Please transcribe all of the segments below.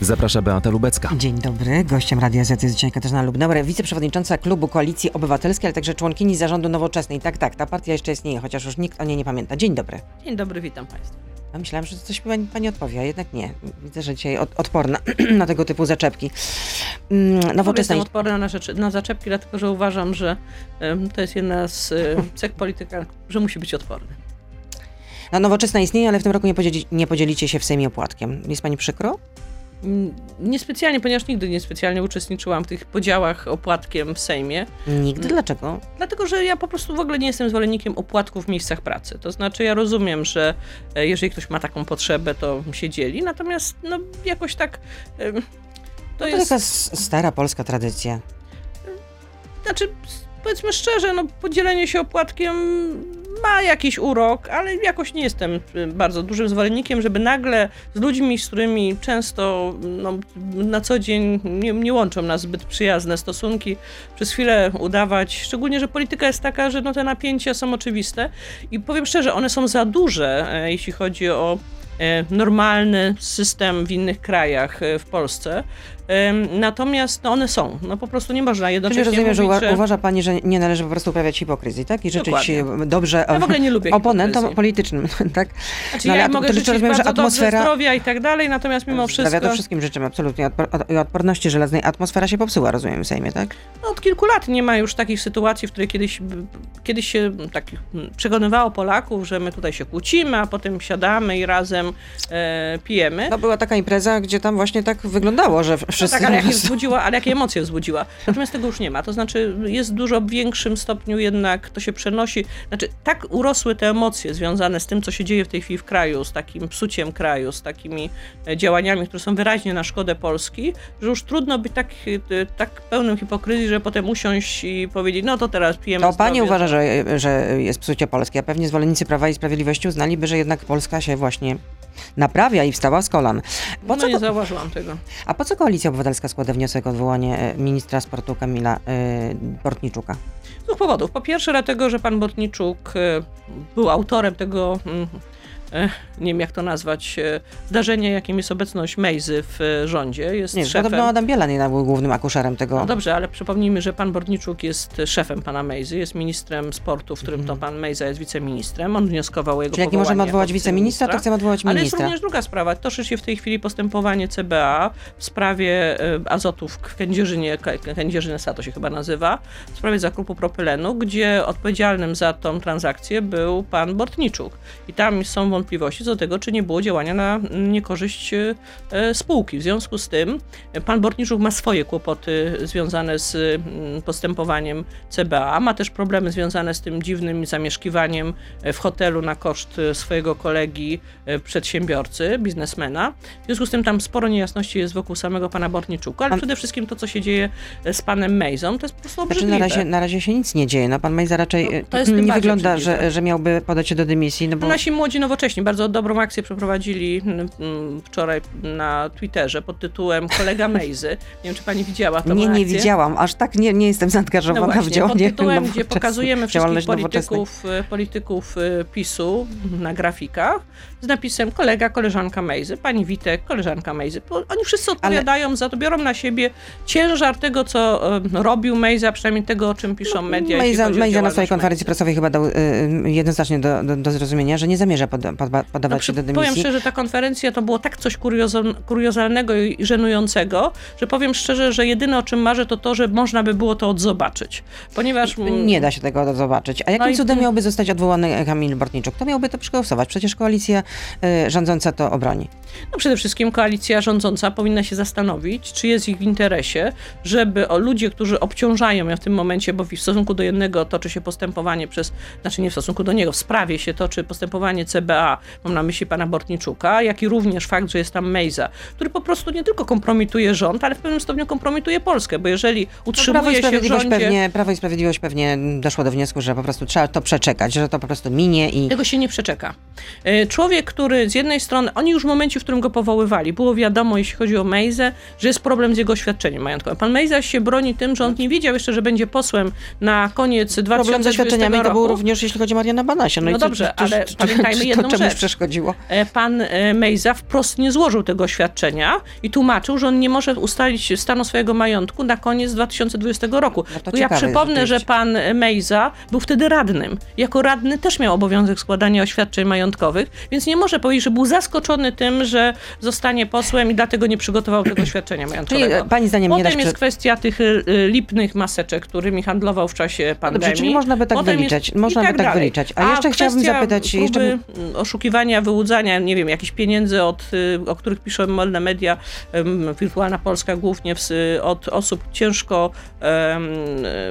Zaprasza Beata Lubecka. Dzień dobry. Gościem Radia Z jest dzisiaj Katarzyna Lubnauer, wiceprzewodnicząca klubu Koalicji Obywatelskiej, ale także członkini zarządu Nowoczesnej. Tak, tak, ta partia jeszcze istnieje, chociaż już nikt o niej nie pamięta. Dzień dobry. Dzień dobry, witam Państwa. A myślałam, że coś pani, pani odpowie, a jednak nie. Widzę, że dzisiaj od, odporna na tego typu zaczepki. Mm, Nowoczesna... Jestem odporna na, rzeczy, na zaczepki, dlatego że uważam, że um, to jest jedna z um, cech polityka, że musi być odporny. No, nowoczesna istnieje, ale w tym roku nie, podzieli, nie podzielicie się w Sejmie opłatkiem. Jest pani przykro? Niespecjalnie, ponieważ nigdy niespecjalnie uczestniczyłam w tych podziałach opłatkiem w Sejmie. Nigdy? Dlaczego? Dlatego, że ja po prostu w ogóle nie jestem zwolennikiem opłatków w miejscach pracy. To znaczy, ja rozumiem, że e, jeżeli ktoś ma taką potrzebę, to się dzieli, natomiast no, jakoś tak. To, no to jest taka stara polska tradycja. Znaczy, powiedzmy szczerze, no, podzielenie się opłatkiem ma jakiś urok, ale jakoś nie jestem y, bardzo dużym zwolennikiem, żeby nagle z ludźmi, z którymi często no, na co dzień nie, nie, łączą nas zbyt przyjazne stosunki, przez chwilę udawać, szczególnie, że polityka jest taka, że no, te napięcia są oczywiste. I powiem szczerze, one są za duże, e, jeśli chodzi o normalny system w innych krajach e, w Polsce. Natomiast no, one są. No po prostu nie można jednocześnie Czyli rozumiem, mówić, że, uważa Pani, że nie należy po prostu uprawiać hipokryzji, tak? I życzyć Dokładnie. dobrze ja w ogóle nie lubię oponentom politycznym, tak? Znaczy, no, ja mogę życzyć rozumiem, że atmosfera zdrowia i tak dalej, natomiast mimo wszystko... Zdrowia to wszystkim życzymy, absolutnie. I odporności żelaznej atmosfera się popsuła, rozumiem, w Sejmie, tak? No, od kilku lat nie ma już takich sytuacji, w której kiedyś, kiedyś się tak przekonywało Polaków, że my tutaj się kłócimy, a potem siadamy i razem e, pijemy. No była taka impreza, gdzie tam właśnie tak wyglądało, że wszyscy... No tak, ale jakie wzbudziła, ale jakie emocje wzbudziła. Natomiast tego już nie ma. To znaczy jest w dużo większym stopniu jednak to się przenosi. Znaczy tak urosły te emocje związane z tym, co się dzieje w tej chwili w kraju, z takim psuciem kraju, z takimi e, działaniami, które są wyraźnie na szkodę Polski, że już trudno być tak, e, tak pełnym hipokryzji, że potem usiąść i powiedzieć, no to teraz pijemy To pani uważa, że, że jest psucie Polski, a pewnie zwolennicy Prawa i Sprawiedliwości uznaliby, że jednak Polska się właśnie naprawia i wstała z kolan. Po no co nie zauważyłam tego. A po co Koalicja Obywatelska składa wniosek o odwołanie e, ministra sportu Kamila y, Bortniczuka? Z dwóch powodów. Po pierwsze dlatego, że pan Bortniczuk y, był autorem tego E, nie wiem jak to nazwać, e, zdarzenie, jakim jest obecność Mejzy w e, rządzie. Jest nie, szefem. Podobno Adam Bielan był głównym akuszerem tego. No dobrze, ale przypomnijmy, że pan Borniczuk jest szefem pana Mejzy, jest ministrem sportu, w którym to mhm. pan Mejza jest wiceministrem. On wnioskował o jego Czyli jak nie możemy odwołać wiceministra, to chcemy odwołać ministra. Ale jest również druga sprawa. Toczy się w tej chwili postępowanie CBA w sprawie azotów w Kędzierzynie, Kędzierzyna to się chyba nazywa, w sprawie zakupu propylenu, gdzie odpowiedzialnym za tą transakcję był pan Bortniczuk. I tam są wątpliwości co do tego, czy nie było działania na niekorzyść e, spółki. W związku z tym e, pan Bortniczuk ma swoje kłopoty związane z mm, postępowaniem CBA, ma też problemy związane z tym dziwnym zamieszkiwaniem e, w hotelu na koszt swojego kolegi przedsiębiorcy, biznesmena. W związku z tym tam sporo niejasności jest wokół samego pana Bortniczuka, ale przede wszystkim to, co się dzieje z panem Mejzą, to jest po prostu obrzydliwe. Znaczy na razie, na razie się nic nie dzieje. No, pan Mejza raczej no, nie wygląda, że, że miałby podać się do dymisji. No bo... Nasi młodzi nowocześni wcześniej. Bardzo dobrą akcję przeprowadzili mm, mm, wczoraj na Twitterze pod tytułem Kolega Mejzy. Nie wiem, czy pani widziała to. Nie, nie widziałam. Aż tak nie, nie jestem zaangażowana no właśnie, w działanie. Pod tytułem, gdzie pokazujemy wszystkich polityków, e, polityków e, PiSu na grafikach z napisem kolega, koleżanka Mejzy, pani Witek, koleżanka Mejzy. Oni wszyscy odpowiadają Ale... za to, biorą na siebie ciężar tego, co robił Mejza, przynajmniej tego, o czym piszą no, media. Mejza, Mejza na swojej konferencji prasowej chyba dał y, jednoznacznie do, do, do zrozumienia, że nie zamierza pod, podawać no, się do dymisji. Powiem szczerze, ta konferencja to było tak coś kuriozalnego i żenującego, że powiem szczerze, że jedyne o czym marzę to to, że można by było to odzobaczyć. Ponieważ... Nie da się tego odzobaczyć. A jakim no cudem i... miałby zostać odwołany Kamil Bortniczuk? To miałby to przegłosować. Przecież koalicja y, rządząca to obroni. No przede wszystkim koalicja rządząca powinna się zastanowić, czy jest ich w interesie, żeby o ludzie, którzy obciążają ją w tym momencie, bo w stosunku do jednego toczy się postępowanie przez, znaczy nie w stosunku do niego, w sprawie się toczy postępowanie CBA, mam na myśli pana Bortniczuka, jak i również fakt, że jest tam Mejza, który po prostu nie tylko kompromituje rząd, ale w pewnym stopniu kompromituje Polskę, bo jeżeli utrzymuje no, się w rządzie... Pewnie, Prawo i Sprawiedliwość pewnie doszło do wniosku, że po prostu trzeba to przeczekać, że to po prostu minie i... Tego się nie przeczeka. E, człowiek, który z jednej strony, oni już w momencie, w którym go powoływali, było wiadomo, jeśli chodzi o Mejzę, że jest problem z jego oświadczeniem majątkowym. Pan Mejza się broni tym, że on nie wiedział jeszcze, że będzie posłem na koniec 2020 Problem z oświadczeniami roku. to był również, jeśli chodzi o Mariana Banasia. No, No dobrze, to- ale to- pamiętajmy jedną rzecz. przeszkodziło. E, Pan e, Mejza wprost nie złożył tego oświadczenia i tłumaczył, że on nie może ustalić stanu swojego majątku na koniec 2020 roku. No to ja przypomnę, że pan Mejza był wtedy radnym. Jako radny też miał obowiązek składania oświadczeń majątkowych, więc nie może powiedzieć, że był zaskoczony tym, że zostanie posłem i dlatego nie przygotował tego oświadczenia majątkowego. Czyli e, pani zdaniem nie da Potem jest kwestia tych y, y, lipnych maseczek, którymi handlował w czasie pandemii. Dobrze, czyli można by tak Potem wyliczać, i można by tak dalej. wyliczać. A jeszcze chciałabym zapytać, jeszcze oszukiwania, wyłudzania, nie wiem, jakichś pieniędzy, od, o których piszą modne media, Wirtualna Polska głównie w, od osób ciężko e,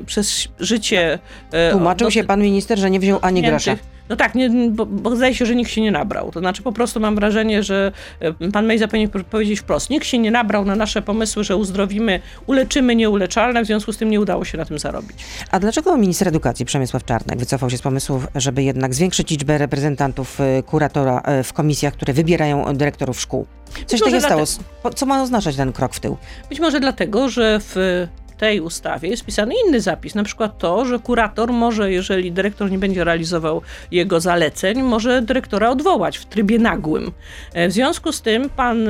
przez życie... e, Tłumaczył do- się pan minister, że nie wziął ani grosza. No tak, nie, bo, bo zdaje się, że nikt się nie nabrał. To znaczy po prostu mam wrażenie, że e, pan Mejza powinien po- powiedzieć wprost. Nikt się nie nabrał na nasze pomysły, że uzdrowimy, uleczymy nieuleczalne, w związku z tym nie udało się na tym zarobić. A dlaczego minister edukacji Przemysław Czarnek wycofał się z pomysłów, żeby jednak zwiększyć liczbę reprezentantów y, kuratora y, w komisjach, które wybierają dyrektorów szkół? Coś takiego stało. Co ma oznaczać ten krok w tył? Być może dlatego, że w tej ustawie jest wpisany inny zapis, na przykład to, że kurator może, jeżeli dyrektor nie będzie realizował jego zaleceń, może dyrektora odwołać w trybie nagłym. E, W związku z tym pan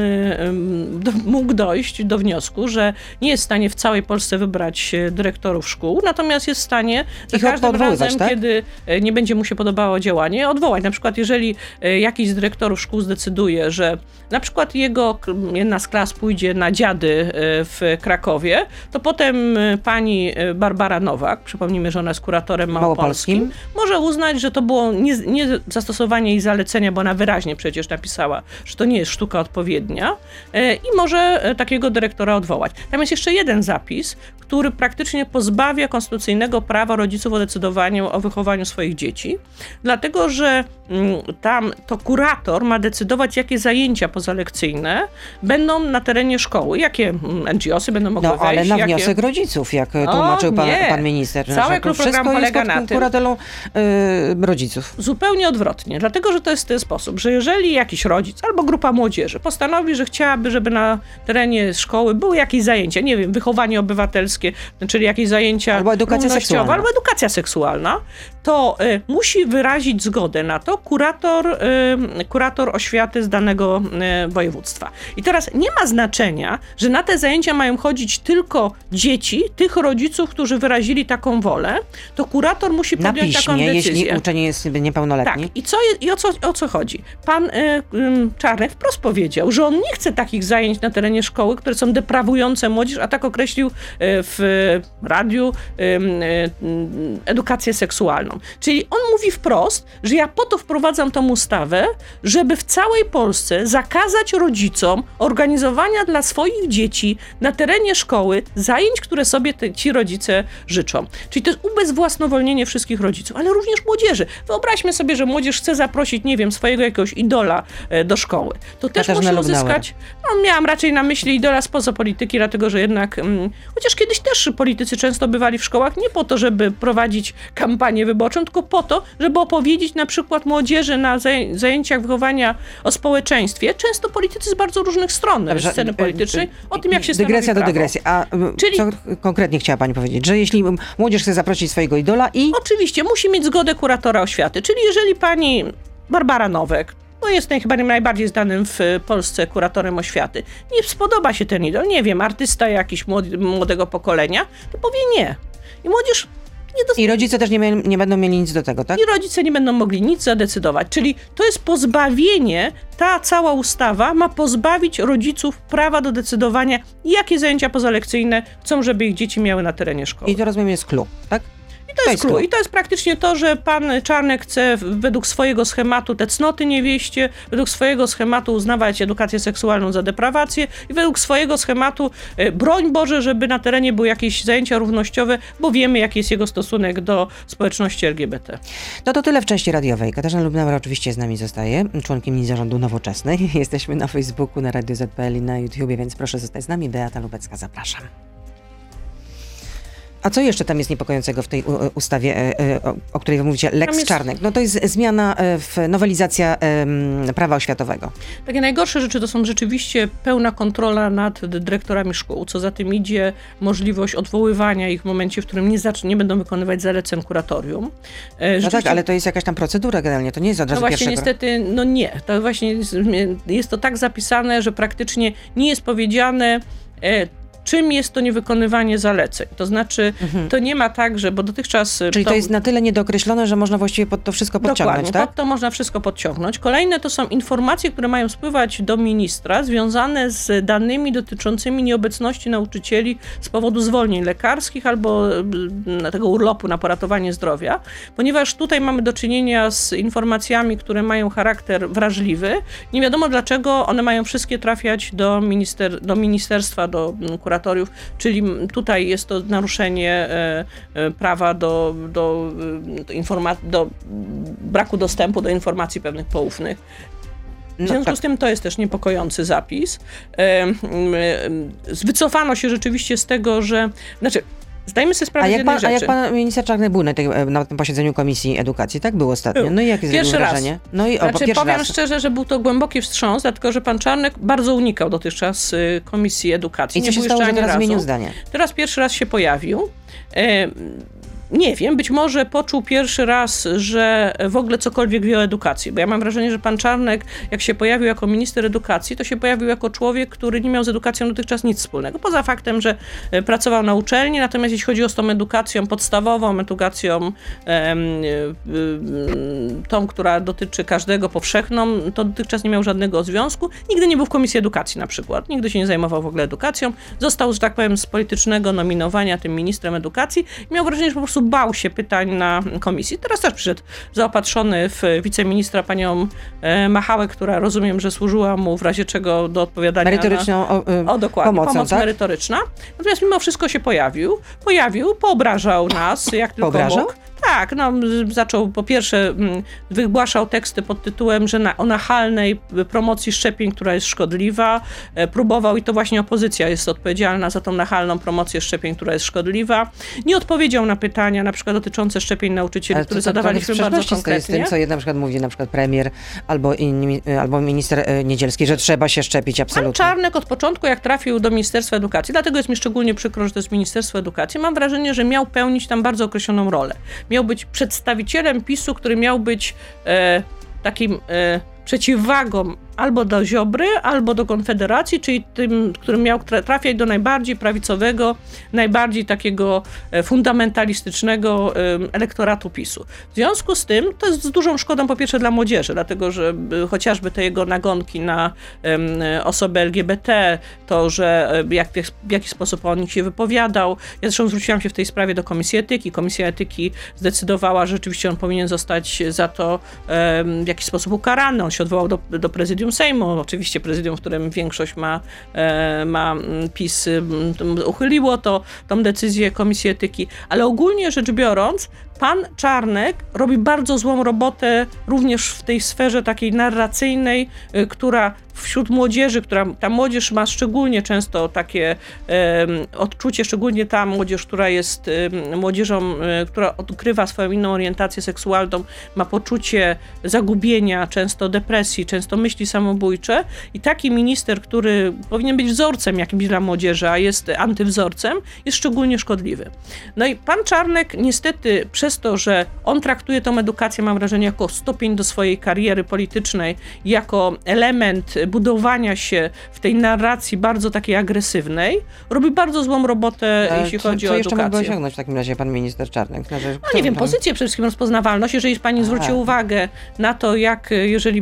do, mógł dojść do wniosku, że nie jest w stanie w całej Polsce wybrać e, dyrektorów szkół, natomiast jest w stanie za każdym razem, tak? kiedy e, nie będzie mu się podobało działanie, odwołać. Na przykład jeżeli e, jakiś z dyrektorów szkół zdecyduje, że na przykład jego jedna z klas pójdzie na dziady e, w Krakowie, to potem e, pani e, Barbara Nowak, przypomnijmy, że ona jest kuratorem małopolskim, Małopolskim. może uznać, że to było nie, nie zastosowanie jej zalecenia, bo ona wyraźnie przecież napisała, że to nie jest sztuka odpowiednia e, i może e, takiego dyrektora odwołać. Tam jest jeszcze jeden zapis, który praktycznie pozbawia konstytucyjnego prawa rodziców o decydowaniu o wychowaniu swoich dzieci, dlatego że mm, tam to kurator ma decydować, jakie zajęcia pozalekcyjne będą na terenie szkoły, jakie mm, NGOsy będą mogły No ale wejść, na wniosek rodziców, jak O, tłumaczył pan, pan minister. Cały to klub jest polega pod na tym. kuratelą y, rodziców. Zupełnie odwrotnie, dlatego że to jest w ten sposób, że jeżeli jakiś rodzic albo grupa młodzieży postanowi, że chciałaby, żeby na terenie szkoły były jakieś zajęcia, nie wiem, wychowanie obywatelskie, czyli jakieś zajęcia Albo edukacja seksualna. albo edukacja seksualna, to y, musi wyrazić zgodę na to kurator, y, kurator oświaty z danego y, województwa. I teraz nie ma znaczenia, że na te zajęcia mają chodzić tylko dzieci tych rodziców, którzy wyrazili taką wolę, to kurator musi Na podjąć taką piśmie, decyzję. jeśli uczeń jest niepełnoletni. Tak. I, co i o, co, o co chodzi? Pan y, Czarnek wprost powiedział, że on nie chce takich zajęć na terenie szkoły, które są deprawujące młodzież, a tak określił y, w y, radiu y, y, edukację seksualną. Czyli on mówi wprost, że ja po to wprowadzam tą ustawę, żeby w całej Polsce zakazać rodzicom organizowania dla swoich dzieci na terenie szkoły zajęć, które sobie te, ci rodzice życzą. Czyli to jest ubezwłasnowolnienie wszystkich rodziców, ale również młodzieży. Wyobraźmy sobie, że młodzież chce zaprosić, nie wiem, swojego jakiegoś idola e, do szkoły. To też Katarzyna musi uzyskać, no miałam raczej na myśli idola spoza polityki, dlatego że jednak, mm, chociaż kiedyś też politycy często bywali w szkołach nie po to, żeby prowadzić kampanię wyborczą, tylko po to, żeby opowiedzieć na przykład młodzieży na zaj- zajęciach wychowania o społeczeństwie, często politycy z bardzo różnych stron Dobrze, sceny y, politycznej, y, o tym, jak się Dygresja do prawo. dygresji. A Czyli- co konkretnie chciała pani powiedzieć? Że jeśli młodzież chce zaprosić swojego idola i... Oczywiście, musi mieć zgodę kuratora oświaty, czyli jeżeli pani Barbara Nowek, no jest chyba najbardziej znanym w Polsce kuratorem oświaty, nie spodoba się ten idol, nie wiem, artysta jakiś młody, młodego pokolenia, to powie nie. I młodzież I rodzice też nie, nie będą mieli nic do tego, tak? i rodzice nie będą mogli nic zadecydować. Czyli to jest pozbawienie, ta cała ustawa ma pozbawić rodziców prawa do decydowania, jakie zajęcia pozalekcyjne chcą, żeby ich dzieci miały na terenie szkoły. I to rozumiem jest clue, tak? To jest clue. I to jest praktycznie to, że pan Czarnek chce według swojego schematu te cnoty niewieście, według swojego schematu uznawać edukację seksualną za deprawację i według swojego schematu e, broń Boże, żeby na terenie były jakieś zajęcia równościowe, bo wiemy, jaki jest jego stosunek do społeczności LGBT. No to tyle w części radiowej. Katarzyna Lubnauer oczywiście z nami zostaje, członkini zarządu Nowoczesnej. Jesteśmy na Facebooku, na Radio ZPL i na YouTubie, więc proszę zostać z nami. Beata Lubecka, zapraszam. A co jeszcze tam jest niepokojącego w tej ustawie, e, e, o, której wy mówicie, Lex jest- Czarnek? No to jest zmiana e, w nowelizacja prawa oświatowego. Takie najgorsze rzeczy to są rzeczywiście pełna kontrola nad dyrektorami szkół, co za tym idzie możliwość odwoływania ich w momencie, w którym nie, nie będą wykonywać zaleceń kuratorium. E, No tak, rzeczywiście- ale to jest jakaś tam procedura generalnie, to nie jest od No razu właśnie pierwszego. niestety, no nie. To właśnie jest, jest to tak zapisane, że praktycznie nie jest powiedziane, czym jest to niewykonywanie zaleceń. To znaczy, to nie ma tak, że, bo dotychczas... Mhm. Czyli to jest na tyle niedookreślone, że można właściwie pod to wszystko podciągnąć, Dokładnie, tak? pod to można wszystko podciągnąć. Kolejne to są informacje, które mają spływać do ministra, związane z danymi dotyczącymi nieobecności nauczycieli z powodu zwolnień lekarskich albo mm, tego urlopu na poratowanie zdrowia, ponieważ tutaj mamy do czynienia z informacjami, które mają charakter wrażliwy. Nie wiadomo dlaczego one mają wszystkie trafiać do, minister, do ministerstwa, do mm, kuratoriów, czyli tutaj jest to naruszenie e, e, prawa do, do, e, do, informa- do braku dostępu do informacji pewnych poufnych. W No związku tak. z tym to jest też niepokojący zapis. Wycofano się rzeczywiście z tego, że. Znaczy, zdajmy sobie sprawę A z jak, jednej pan, a jak rzeczy. pan minister Czarny był na, tej, na tym posiedzeniu Komisji Edukacji, tak było ostatnio. No i jakie Pierwszy raz. wrażenie? No i o, Znaczy, pierwszy powiem raz. szczerze, że był to głęboki wstrząs, dlatego że pan Czarnek bardzo unikał dotychczas y, Komisji Edukacji. I co Nie się był stało, że teraz zmienił zdanie? Teraz pierwszy raz się pojawił. Nie wiem, być może poczuł pierwszy raz, że w ogóle cokolwiek wie o edukacji, bo ja mam wrażenie, że pan Czarnek, jak się pojawił jako minister edukacji, to się pojawił jako człowiek, który nie miał z edukacją dotychczas nic wspólnego. Poza faktem, że e, pracował na uczelni, natomiast jeśli chodzi o tą edukacją podstawową, edukacją e, tą, która dotyczy każdego powszechną, to dotychczas nie miał żadnego związku. Nigdy nie był w Komisji Edukacji na przykład. Nigdy się nie zajmował w ogóle edukacją. Został, że tak powiem, z politycznego nominowania tym ministrem edukacji miał wrażenie, że po prostu bał się pytań na komisji. Teraz też przyszedł zaopatrzony w wiceministra panią e, Machałę, która rozumiem, że służyła mu w razie czego do odpowiadania na... Merytoryczną o, y, O, dokładnie, pomocą, pomoc tak? merytoryczna. Natomiast mimo wszystko się pojawił. Pojawił, poobrażał nas, jak tylko Poobrażał? mógł. Tak, no, zaczął po pierwsze, wygłaszał teksty pod tytułem, że na, o nachalnej promocji szczepień, która jest szkodliwa. E, próbował i to właśnie opozycja jest odpowiedzialna za tą nachalną promocję szczepień, która jest szkodliwa. Nie odpowiedział na pytania, na przykład dotyczące szczepień nauczycieli, Ale które to, to, to w zadawaliśmy bardzo stoi z konkretnie. tym, co na przykład mówi na przykład premier albo, y, albo minister y, Niedzielski, że trzeba się szczepić Pan absolutnie. Czarnek od początku, jak trafił do Ministerstwa Edukacji, dlatego jest mi szczególnie przykro, że to jest Ministerstwo Edukacji, mam wrażenie, że miał pełnić tam bardzo określoną rolę. Miał być przedstawicielem PiSu, który miał być e, takim e, przeciwwagą albo do Ziobry, albo do Konfederacji, czyli tym, którym miał tra- trafiać do najbardziej prawicowego, najbardziej takiego e, fundamentalistycznego elektoratu PiSu. W związku z tym to jest z dużą szkodą po pierwsze dla młodzieży, dlatego że chociażby te jego nagonki na osoby LGBT, to, że e, jak, w jaki sposób on się wypowiadał. Ja zresztą zwróciłam się w tej sprawie do Komisji Etyki. Komisja Etyki zdecydowała, że rzeczywiście on powinien zostać za to w jakiś sposób ukarany. On się odwołał do, do prezydium Sejmu, oczywiście prezydium, w którym większość ma, e, ma mm, PiS, mm, uchyliło to, tą decyzję Komisji Etyki, ale ogólnie rzecz biorąc, pan Czarnek robi bardzo złą robotę również w tej sferze takiej narracyjnej, y, która wśród młodzieży, która ta młodzież ma szczególnie często takie odczucie, szczególnie ta młodzież, która jest młodzieżą, y, która odkrywa swoją inną orientację seksualną, ma poczucie zagubienia, często depresji, często myśli samobójcze i taki minister, który powinien być wzorcem jakimś dla młodzieży, a jest antywzorcem, jest szczególnie szkodliwy. No i pan Czarnek niestety przez to, że on traktuje tą edukację, mam wrażenie, jako stopień do swojej kariery politycznej, jako element budowania się w tej narracji bardzo takiej agresywnej, robi bardzo złą robotę, Ale jeśli co, chodzi co o jeszcze mógłby edukację. osiągnąć w takim razie pan minister Czarnek? Znaczy, No nie wiem, pozycję przede wszystkim, rozpoznawalność. Jeżeli pani zwróci A. uwagę na to, jak y, jeżeli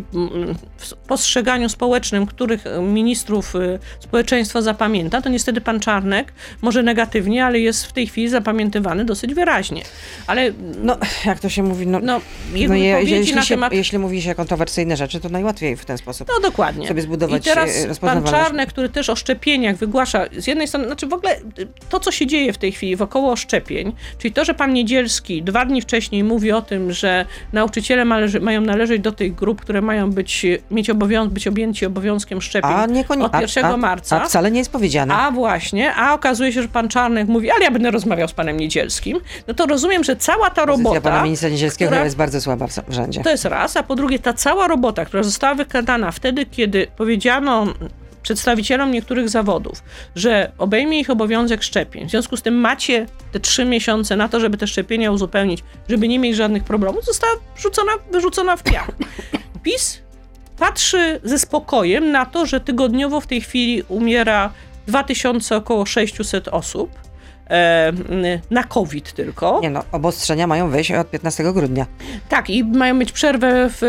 w postrzeganiu społecznym, których y, ministrów y, społeczeństwo zapamięta, to niestety pan Czarnek może negatywnie, ale jest w tej chwili zapamiętywany dosyć wyraźnie. Ale No, jak to się mówi, no, no, no je, jeśli, się, temat... jeśli mówi się kontrowersyjne rzeczy, to najłatwiej w ten sposób No dokładnie. sobie zbudować I teraz e, pan. Czarnek, który też o szczepieniach wygłasza, z jednej strony, znaczy w ogóle y, to, co się dzieje w tej chwili wokoło szczepień, czyli to, że pan Niedzielski dwa dni wcześniej mówi o tym, że nauczyciele należy, mają należeć do tych grup, które mają być, mieć obowiąz, być objęci obowiązkiem szczepień A od 1 a, a, marca. A wcale nie jest powiedziane. A właśnie, a okazuje się, że pan Czarnek mówi, ale ja będę rozmawiał z panem Niedzielskim. No to rozumiem, że cała ta Pozycja robota. pana ministra Niedzielskiego która- jest bardzo słaba w, w rządzie. To jest raz, a po drugie ta cała robota, która została wykonana wtedy, kiedy powiedziano przedstawicielom niektórych zawodów, że obejmie ich obowiązek szczepień. W związku z tym macie te trzy miesiące na to, żeby te szczepienia uzupełnić, żeby nie mieć żadnych problemów, została wrzucona, wyrzucona w piach. PiS patrzy ze spokojem na to, że tygodniowo w tej chwili umiera 2000 około 600 osób e, na COVID tylko. Nie no, obostrzenia mają wejść od 15 grudnia. Tak, i mają mieć przerwę w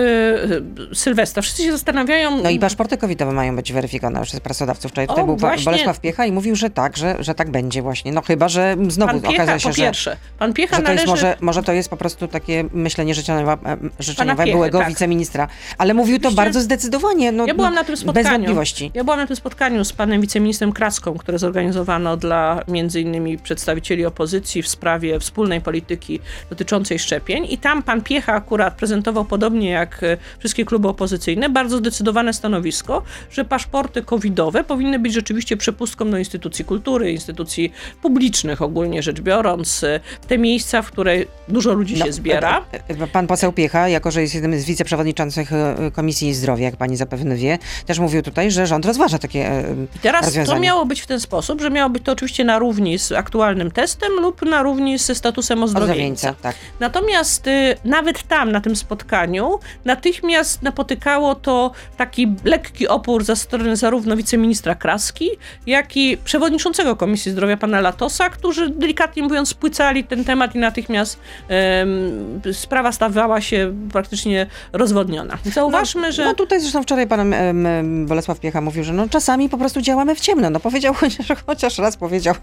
e, Sylwestra. Wszyscy się zastanawiają. No i paszporty covidowe mają być weryfikowane przez pracodawców. Wczoraj tutaj O, był właśnie. Bolesław Piecha i mówił, że tak, że, że tak będzie właśnie. No chyba, że znowu Piecha, okaże się, że, pan Piecha że to należy... jest może, może to jest po prostu takie myślenie życzeniowe, e, życzeniowe Piechy, byłego tak. wiceministra. Ale mówił to bardzo zdecydowanie. No, Ja byłam na tym Bez spotkaniu. wątpliwości. Ja byłam na tym spotkaniu z panem wiceministrem Kraską, które zorganizowano dla między innymi przedstawicieli opozycji w sprawie wspólnej polityki dotyczącej szczepień. I tam pan Piecha akurat prezentował podobnie jak e, wszystkie kluby opozycyjne bardzo zdecydowane stanowisko, że paszporty covidowe powinny być rzeczywiście przepustką do instytucji kultury, instytucji publicznych ogólnie rzecz biorąc, e, te miejsca, w które dużo ludzi No, się zbiera. e, e, Pan poseł Piecha, jako że jest jednym z wiceprzewodniczących Komisji Zdrowia, jak pani zapewne wie, też mówił tutaj, że rząd rozważa takie I teraz to miało być w ten sposób, że miało być to oczywiście na równi z aktualnym testem lub na równi ze statusem ozdrowieńca. Tak. Natomiast y, nawet tam, na tym spotkaniu, natychmiast napotykało to taki lekki opór ze strony zarówno wiceministra Kraski, jak i przewodniczącego Komisji Zdrowia pana Latosa, którzy delikatnie mówiąc spłycali ten temat i natychmiast em, sprawa stawała się praktycznie rozwodniona. Zauważmy, że... No tutaj zresztą wczoraj pan em, Bolesław Piecha mówił, że no czasami po prostu działamy w ciemno. No powiedział chociaż, chociaż raz powiedział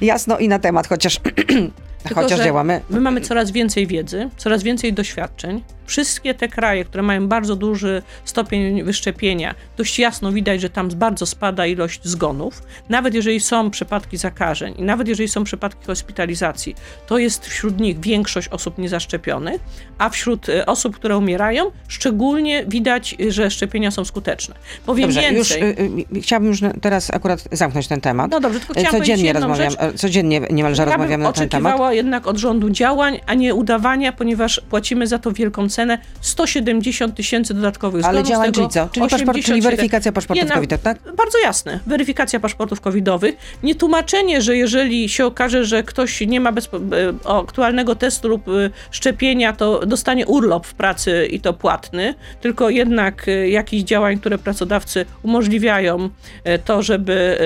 jasno i na temat, chociaż, Tylko, chociaż działamy. My mamy coraz więcej wiedzy, coraz więcej doświadczeń. Wszystkie te kraje, które mają bardzo duży stopień wyszczepienia, dość jasno widać, że tam bardzo spada ilość zgonów. Nawet jeżeli są przypadki zakażeń i nawet jeżeli są przypadki hospitalizacji, to jest wśród nich większość osób niezaszczepionych, a wśród e, osób, które umierają, szczególnie widać, że szczepienia są skuteczne. Powiem Dobrze, więcej. już y, y, chciałabym już teraz akurat zamknąć ten temat. No dobrze, tylko chciałam powiedzieć codziennie jedną rozmawiam, rzecz. e, codziennie niemalże Ja bym rozmawiamy na ten temat. oczekiwała jednak od rządu działań, a nie udawania, ponieważ płacimy za to wielką cenę 170 tysięcy dodatkowych Ale zgonów. z działań, czyli co? Czyli, paszport, czyli 87 weryfikacja paszportów COVID, tak? Bardzo jasne. Weryfikacja paszportów covidowych. Nie tłumaczenie, że jeżeli się okaże, że ktoś nie ma bezpo- e, aktualnego testu lub e, szczepienia, to dostanie urlop w pracy i to płatny, tylko jednak jakichś działań, które pracodawcy umożliwiają to, żeby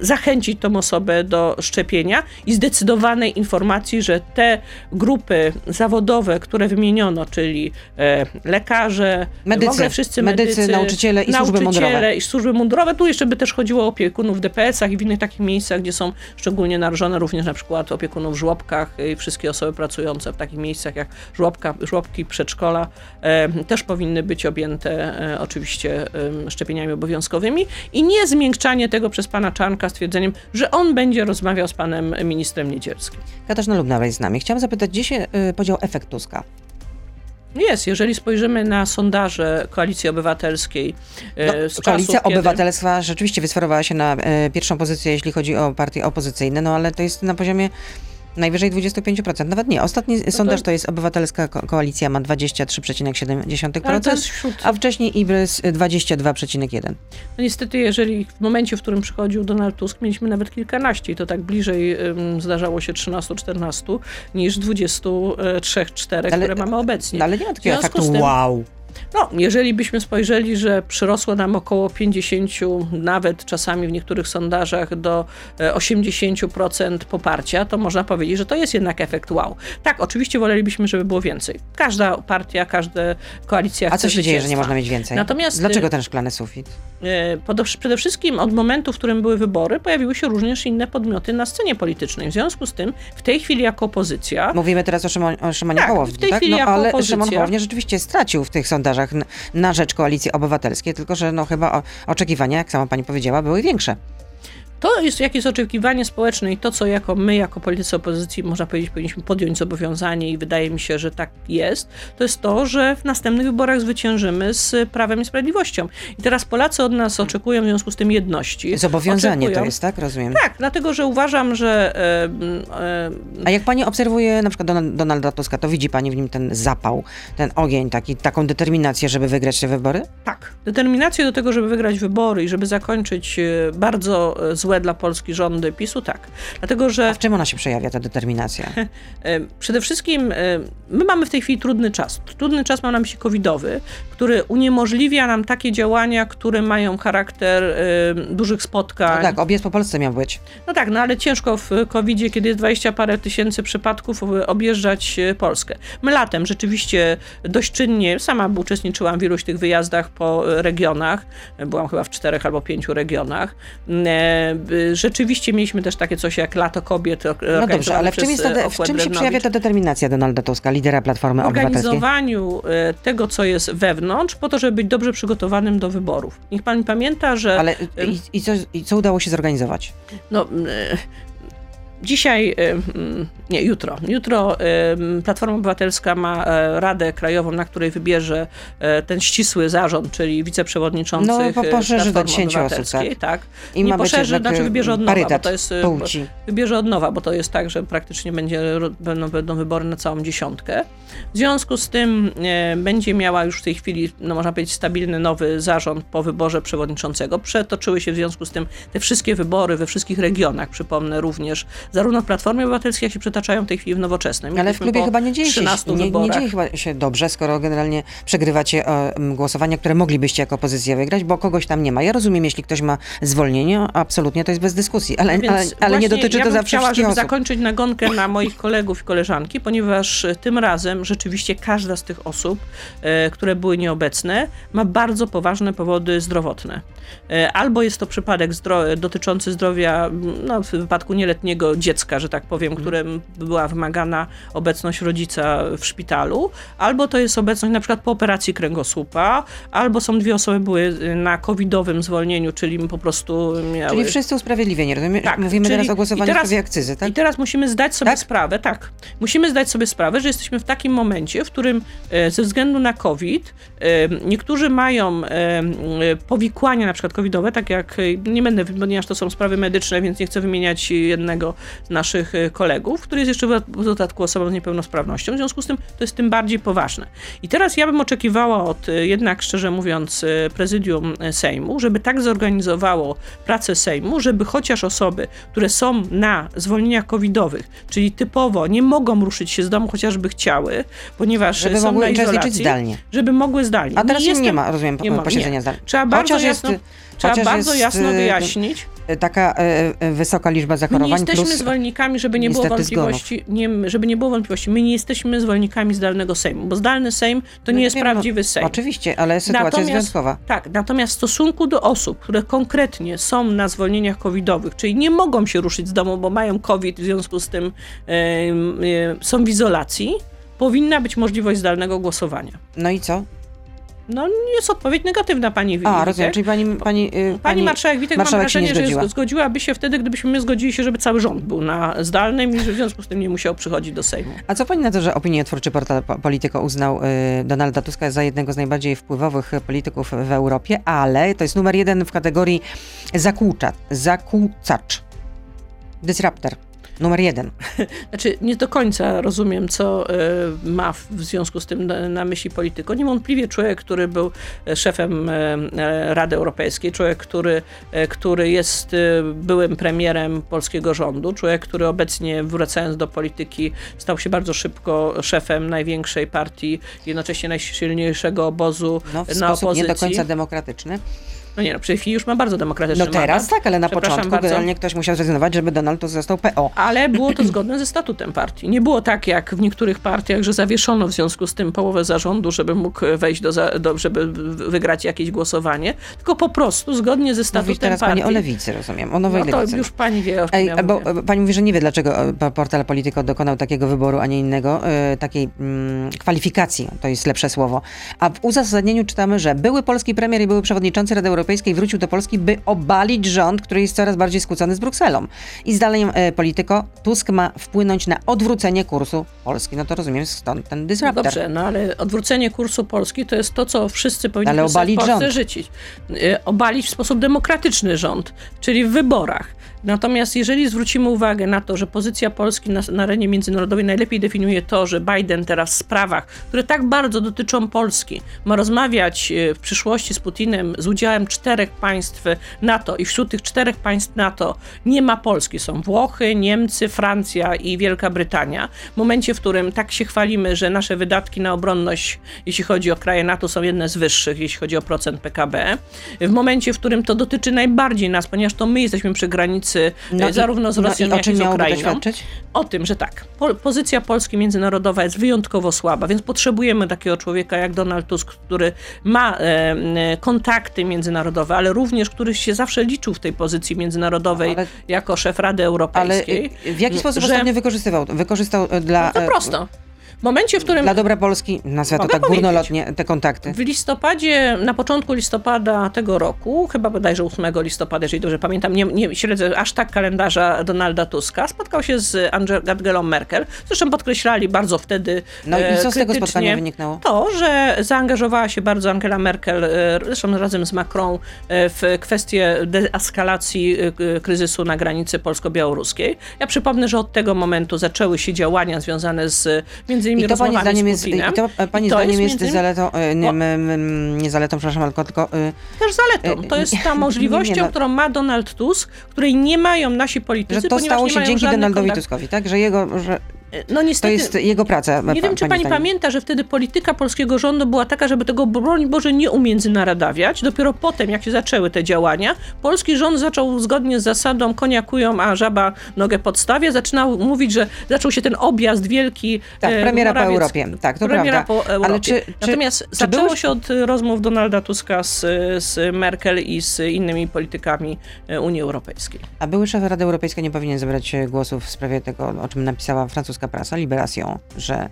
zachęcić tą osobę do szczepienia i zdecydowanej informacji, że te grupy zawodowe, które wymieniono, czyli e, lekarze, Medycy. w ogóle wszyscy Medycy, medycy, nauczyciele i służby nauczyciele mundurowe. i służby mundurowe. Tu jeszcze by też chodziło o opiekunów w DPS-ach i w innych takich miejscach, gdzie są szczególnie narażone również na przykład opiekunów w żłobkach i wszystkie osoby pracujące w takich miejscach jak żłobka, żłobki, przedszkola też powinny być objęte e, oczywiście szczepieniami obowiązkowymi i nie zmiękczanie tego przez pana Czarnka stwierdzeniem, że on będzie rozmawiał z panem ministrem Niedzielskim. Katarzyna Lubnauer jest z nami. Chciałam zapytać, gdzie się y, podział efekt Tuska? Jest, jeżeli spojrzymy na sondaże Koalicji Obywatelskiej e, No, z czasów, Koalicja kiedy- rzeczywiście wysferowała się na e, pierwszą pozycję, jeśli chodzi o partie opozycyjne, no ale to jest na poziomie najwyżej 25%. Nawet nie. Ostatni No sondaż to jest Obywatelska Ko- Koalicja ma 23,7%, Ale to jest wśród a wcześniej Ibrys 22,1%. No niestety, jeżeli w momencie, w którym przychodził Donald Tusk, mieliśmy nawet kilkanaście i to tak bliżej ym, zdarzało się 13-14 niż 23-4, Ale- które mamy obecnie. Ale nie ma takiego efektu tym- wow. No, jeżeli byśmy spojrzeli, że przyrosło nam około 50, nawet czasami w niektórych sondażach do e, 80% poparcia, to można powiedzieć, że to jest jednak efekt wow. Tak, oczywiście wolelibyśmy, żeby było więcej. Każda partia, każda koalicja A co się dzieje, że nie można mieć więcej? Natomiast, Dlaczego y, ten szklany sufit? E, Przede wszystkim od momentu, w którym były wybory, pojawiły się również inne podmioty na scenie politycznej. W związku z tym, w tej chwili jako opozycja, Mówimy teraz o, Szymon, o Szymonie Tak, Hołowni, w tej tak? chwili no, jako ale opozycja. Szymon Hołownia rzeczywiście stracił w tych sondażach sondażach na rzecz Koalicji Obywatelskiej, tylko że no chyba oczekiwania, jak sama pani powiedziała, były większe. To jest jakieś oczekiwanie społeczne i to, co jako my, jako politycy opozycji, można powiedzieć, powinniśmy podjąć zobowiązanie i wydaje mi się, że tak jest, to jest to, że w następnych wyborach zwyciężymy z Prawem i Sprawiedliwością. I teraz Polacy od nas oczekują w związku z tym jedności. Zobowiązanie oczekują, to jest, tak? Rozumiem. Tak, dlatego, że uważam, że... E, e, A jak pani obserwuje na przykład Donalda Tuska, to widzi pani w nim ten zapał, ten ogień, taki, taką determinację, żeby wygrać te wybory? Tak. Determinację do tego, żeby wygrać wybory i żeby zakończyć e, bardzo złe złe dla Polski rządy PiSu, tak. Dlatego, że... A w czym ona się przejawia, ta determinacja? E, przede wszystkim e, my mamy w tej chwili trudny czas. Trudny czas mam na myśli covidowy, który uniemożliwia nam takie działania, które mają charakter e, dużych spotkań. No tak, objazd po Polsce miał być. No tak, no ale ciężko w covidzie, kiedy jest 20 parę tysięcy przypadków, objeżdżać Polskę. My latem rzeczywiście dość czynnie, sama uczestniczyłam w iluś tych wyjazdach po regionach, byłam chyba w czterech albo pięciu regionach rzeczywiście mieliśmy też takie coś jak Lato Kobiet. No dobrze, ale w czym, jest to, w czym się przejawia ta determinacja Donalda Tuska, lidera Platformy Obywatelskiej? W organizowaniu e, tego, co jest wewnątrz, po to, żeby być dobrze przygotowanym do wyborów. Niech pan pamięta, że... Ale i, i, co, i co udało się zorganizować? No, Dzisiaj, nie, jutro. Jutro Platforma Obywatelska ma e, Radę Krajową, na której wybierze e, ten ścisły zarząd, czyli wiceprzewodniczących no, e, poszerzy do 10 osób, tak? tak. I nie ma poszerzy, znaczy wybierze od nowa, bo to jest płci. wybierze od nowa, bo to jest tak, że praktycznie będzie, będą, będą wybory na całą dziesiątkę. W związku z tym będzie miała już w tej chwili, no można powiedzieć, stabilny nowy zarząd po wyborze przewodniczącego. Przetoczyły się w związku z tym te wszystkie wybory we wszystkich regionach, przypomnę również zarówno w Platformie Obywatelskiej, jak się przetaczają w tej chwili w Nowoczesnej. Ale w klubie chyba nie dzieje, się, nie, nie, dzieje chyba się dobrze, skoro generalnie przegrywacie e, głosowania, które moglibyście jako opozycja wygrać, bo kogoś tam nie ma. Ja rozumiem, jeśli ktoś ma zwolnienie, absolutnie to jest bez dyskusji, ale, ale, ale nie dotyczy ja to zawsze chciała, żeby osób. zakończyć nagonkę na moich kolegów i koleżanki, ponieważ tym razem rzeczywiście każda z tych osób, e, które były nieobecne, ma bardzo poważne powody zdrowotne. E, albo jest to przypadek zdro dotyczący zdrowia, no, w wypadku nieletniego dziecka, że tak powiem, mhm. którym była wymagana obecność rodzica w szpitalu, albo to jest obecność na przykład po operacji kręgosłupa, albo są dwie osoby były na covidowym zwolnieniu, czyli po prostu miały... Czyli wszyscy usprawiedliwieni, rozumiem? Tak, Mówimy czyli, teraz o głosowaniu teraz, w akcyzy, tak? I teraz musimy zdać sobie tak? sprawę, tak, musimy zdać sobie sprawę, że jesteśmy w takim momencie, w którym e, ze względu na COVID e, niektórzy mają e, powikłania na przykład covidowe, tak jak, nie będę, ponieważ to są sprawy medyczne, więc nie chcę wymieniać jednego naszych e, kolegów, który jest jeszcze w dodatku osobą z niepełnosprawnością. W związku z tym to jest tym bardziej poważne. I teraz ja bym oczekiwała od e, jednak, szczerze mówiąc, e, prezydium Sejmu, żeby tak zorganizowało pracę Sejmu, żeby chociaż osoby, które są na zwolnieniach covidowych, czyli typowo nie mogą ruszyć się z domu, chociażby chciały, ponieważ żeby są mogły na izolacji, zdalnie. żeby mogły zdalnie. A teraz nie, nie ma, rozumiem, nie posiedzenia zdalnie. Trzeba bardzo Chociaż jasno... Jest Trzeba bardzo jasno wyjaśnić. Taka wysoka liczba zachorowań. My plus, zwolennikami, żeby nie było wątpliwości, nie, żeby nie było wątpliwości. My nie jesteśmy zwolennikami zdalnego Sejmu, bo zdalny Sejm to no, nie jest wiem, prawdziwy no, Sejm. Oczywiście, ale sytuacja natomiast, jest wyjątkowa. Tak, natomiast w stosunku do osób, które konkretnie są na zwolnieniach covidowych, czyli nie mogą się ruszyć z domu, bo mają COVID, w związku z tym e, e, są w izolacji, powinna być możliwość zdalnego głosowania. No i co? No jest odpowiedź negatywna pani Witek. A, rozumiem, czyli pani... Pani, yy, pani, pani marszałek Witek marszałek mam wrażenie, że zgodziłaby się wtedy, gdybyśmy my zgodzili się, żeby cały rząd był na zdalnym i w związku z tym nie musiał przychodzić do Sejmu. A co pani na to, że opiniotwórczy portal Polityko uznał y, Donalda Tuska za jednego z najbardziej wpływowych polityków w Europie, ale to jest numer jeden w kategorii zakłócza, zakłócacz, disruptor numer jeden. Znaczy, nie do końca rozumiem, co e, ma w związku z tym na myśli polityko. Niewątpliwie człowiek, który był e, szefem e, Rady Europejskiej, człowiek, który, który jest byłym premierem polskiego rządu, człowiek, który obecnie wracając do polityki stał się bardzo szybko szefem największej partii, jednocześnie najsilniejszego obozu no, na opozycji. nie do końca demokratyczny. No nie, no, przy chwili już ma bardzo demokratyczny No teraz mandat. tak, ale na początku bardzo. generalnie ktoś musiał zrezygnować, żeby Donald Tusk został PO. Ale było to zgodne ze statutem partii. Nie było tak jak w niektórych partiach, że zawieszono w związku z tym połowę zarządu, żeby mógł wejść do, za, do żeby wygrać jakieś głosowanie, tylko po prostu zgodnie ze statutem Mówisz teraz partii. pani o lewicy, rozumiem, o nowej no to lewicy. już pani wie, o czym Ej, ja bo pani mówi, że nie wie, dlaczego e, portal Politico dokonał takiego wyboru, a nie innego, e, takiej mm, kwalifikacji, to jest lepsze słowo. A w uzasadnieniu czytamy, że były polski premier i były przewodniczący Rady Europejskiej wrócił do Polski, by obalić rząd, który jest coraz bardziej skłócony z Brukselą. I zdaniem e, Politico Tusk ma wpłynąć na odwrócenie kursu Polski. No to rozumiem, stąd ten No disruptor. dobrze, no ale odwrócenie kursu Polski to jest to, co wszyscy powinni Ale w obalić Polsce rząd. życzyć. Y, Obalić w sposób demokratyczny rząd, czyli w wyborach. Natomiast jeżeli zwrócimy uwagę na to, że pozycja Polski na, na arenie międzynarodowej najlepiej definiuje to, że Biden teraz w sprawach, które tak bardzo dotyczą Polski, ma rozmawiać y, w przyszłości z Putinem z udziałem czterech państw NATO i wśród tych czterech państw NATO nie ma Polski. Są Włochy, Niemcy, Francja i Wielka Brytania. W momencie, w którym tak się chwalimy, że nasze wydatki na obronność, jeśli chodzi o kraje NATO, są jedne z wyższych, jeśli chodzi o procent PKB. W momencie, w którym to dotyczy najbardziej nas, ponieważ to my jesteśmy przy granicy No e, zarówno z no Rosją, i o jak i z Ukrainą. O tym, że tak, po, pozycja Polski międzynarodowa jest wyjątkowo słaba, więc potrzebujemy takiego człowieka jak Donald Tusk, który ma e, e, kontakty międzynarodowe, ale również który się zawsze liczył w tej pozycji międzynarodowej Ale- jako szef Rady Ale Europejskiej. e, w jaki sposób że- ostatnio wykorzystywał? Wykorzystał e, dla, No to prosto. W momencie, w którym dla dobra Polski, nazwę to tak powiedzieć. górnolotnie, te kontakty. W listopadzie, na początku listopada tego roku, chyba bodajże 8 listopada, jeżeli dobrze pamiętam, nie, nie śledzę aż tak kalendarza Donalda Tuska, spotkał się z Ange- Angelą Merkel. Zresztą podkreślali bardzo wtedy No i e, co z tego spotkania wyniknęło? To, że zaangażowała się bardzo Angela Merkel, e, zresztą razem z Macron, e, w kwestię deeskalacji kryzysu na granicy polsko-białoruskiej. Ja przypomnę, że od tego momentu zaczęły się działania związane z między innymi I to pani zdaniem jest, i to e, pani to zdaniem jest, między innymi- zaletą, e, nie, nie zaletą, przepraszam, tylko, tylko e, też zaletą. To jest ta możliwością, nie, no. którą ma Donald Tusk, której nie mają nasi politycy, że to ponieważ stało się dzięki Donaldowi. Tuskowi, tak? Że jego, że No to niestety, jest jego praca. nie wiem, czy pani zdaniem. pamięta, że wtedy polityka polskiego rządu była taka, żeby tego, broń Boże, nie umiędzynarodawiać. Dopiero potem, jak się zaczęły te działania, polski rząd zaczął zgodnie z zasadą koniakują, a żaba nogę podstawia, zaczynał mówić, że zaczął się ten objazd wielki Tak, e, premiera po Morawiec- Europie. Tak, to premiera prawda. po Europie. Ale czy, czy, Natomiast czy zaczęło było- się od e, rozmów Donalda Tuska z, z Merkel i z innymi politykami e, Unii Europejskiej. A były szef Rady Europejskiej nie powinien zabrać e, głosów w sprawie tego, o czym napisała francuska prasa, Liberation, że